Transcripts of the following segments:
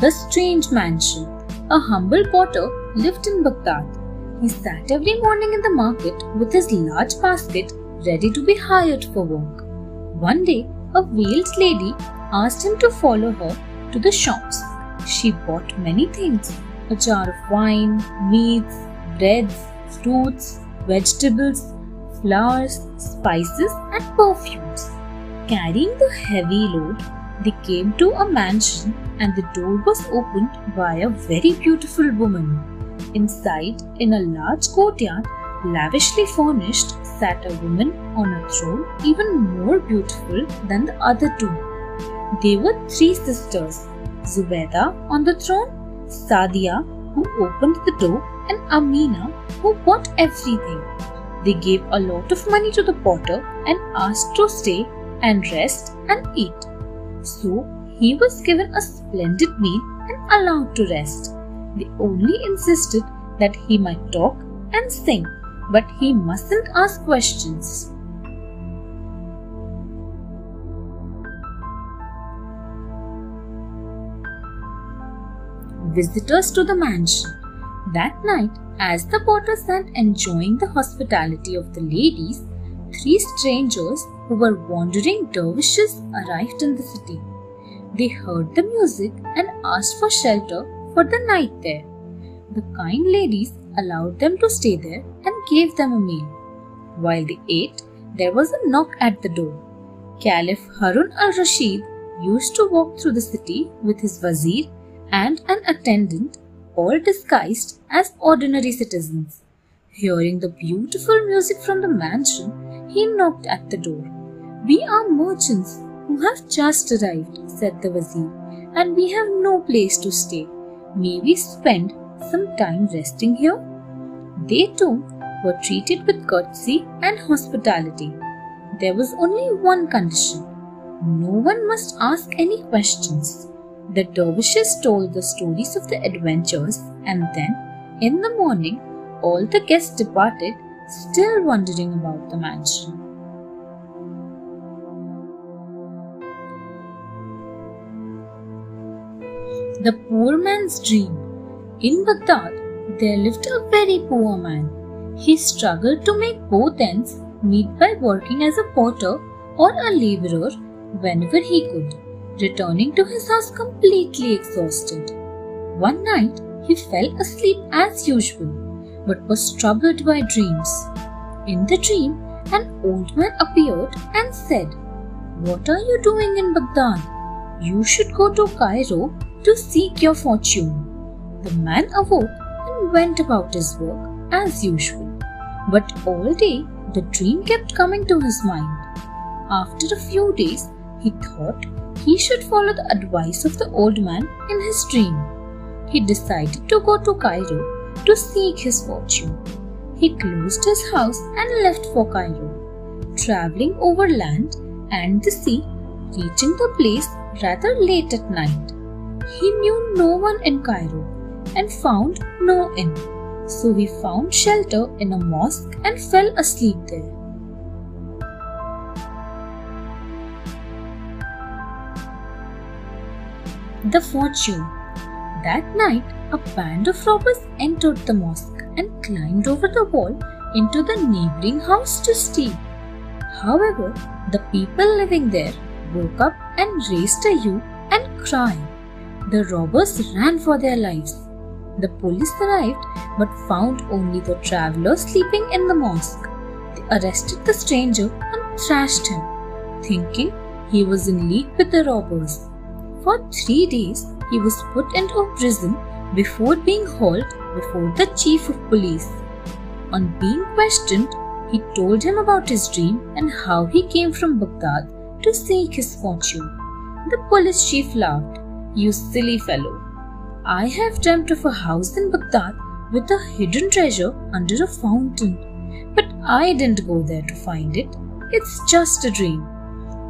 The Strange Mansion. A humble potter lived in Baghdad. He sat every morning in the market with his large basket ready to be hired for work. One day, a veiled lady asked him to follow her to the shops. She bought many things a jar of wine, meats, breads, fruits, vegetables, flowers, spices, and perfumes. Carrying the heavy load, they came to a mansion and the door was opened by a very beautiful woman. Inside, in a large courtyard, lavishly furnished, sat a woman on a throne even more beautiful than the other two. They were three sisters Zubaida on the throne, Sadia, who opened the door, and Amina, who bought everything. They gave a lot of money to the potter and asked to stay and rest and eat. So he was given a splendid meal and allowed to rest. They only insisted that he might talk and sing, but he mustn't ask questions. Visitors to the mansion. That night, as the potter sat enjoying the hospitality of the ladies, three strangers who were wandering dervishes arrived in the city. They heard the music and asked for shelter for the night there. The kind ladies allowed them to stay there and gave them a meal. While they ate, there was a knock at the door. Caliph Harun al Rashid used to walk through the city with his wazir and an attendant, all disguised as ordinary citizens. Hearing the beautiful music from the mansion, he knocked at the door. We are merchants who have just arrived, said the Wazir, and we have no place to stay. May we spend some time resting here? They too were treated with courtesy and hospitality. There was only one condition no one must ask any questions. The dervishes told the stories of the adventures, and then, in the morning, all the guests departed, still wondering about the mansion. The Poor Man's Dream In Baghdad, there lived a very poor man. He struggled to make both ends meet by working as a porter or a laborer whenever he could, returning to his house completely exhausted. One night, he fell asleep as usual, but was troubled by dreams. In the dream, an old man appeared and said, What are you doing in Baghdad? You should go to Cairo to seek your fortune. The man awoke and went about his work as usual. But all day the dream kept coming to his mind. After a few days, he thought he should follow the advice of the old man in his dream. He decided to go to Cairo to seek his fortune. He closed his house and left for Cairo, traveling over land and the sea, reaching the place rather late at night. He knew no one in Cairo and found no inn. So he found shelter in a mosque and fell asleep there. The fortune. That night, a band of robbers entered the mosque and climbed over the wall into the neighboring house to steal. However, the people living there woke up and raised a hue and cry. The robbers ran for their lives. The police arrived but found only the traveler sleeping in the mosque. They arrested the stranger and thrashed him, thinking he was in league with the robbers. For three days, he was put into prison before being hauled before the chief of police. On being questioned, he told him about his dream and how he came from Baghdad to seek his fortune. The police chief laughed. You silly fellow. I have dreamt of a house in Baghdad with a hidden treasure under a fountain. But I didn't go there to find it. It's just a dream.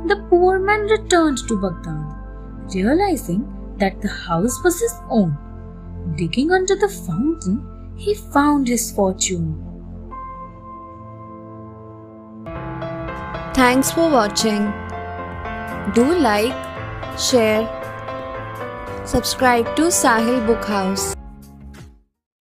The poor man returned to Baghdad, realizing that the house was his own. Digging under the fountain, he found his fortune. Thanks for watching. Do like, share, Subscribe to Sahil Book House.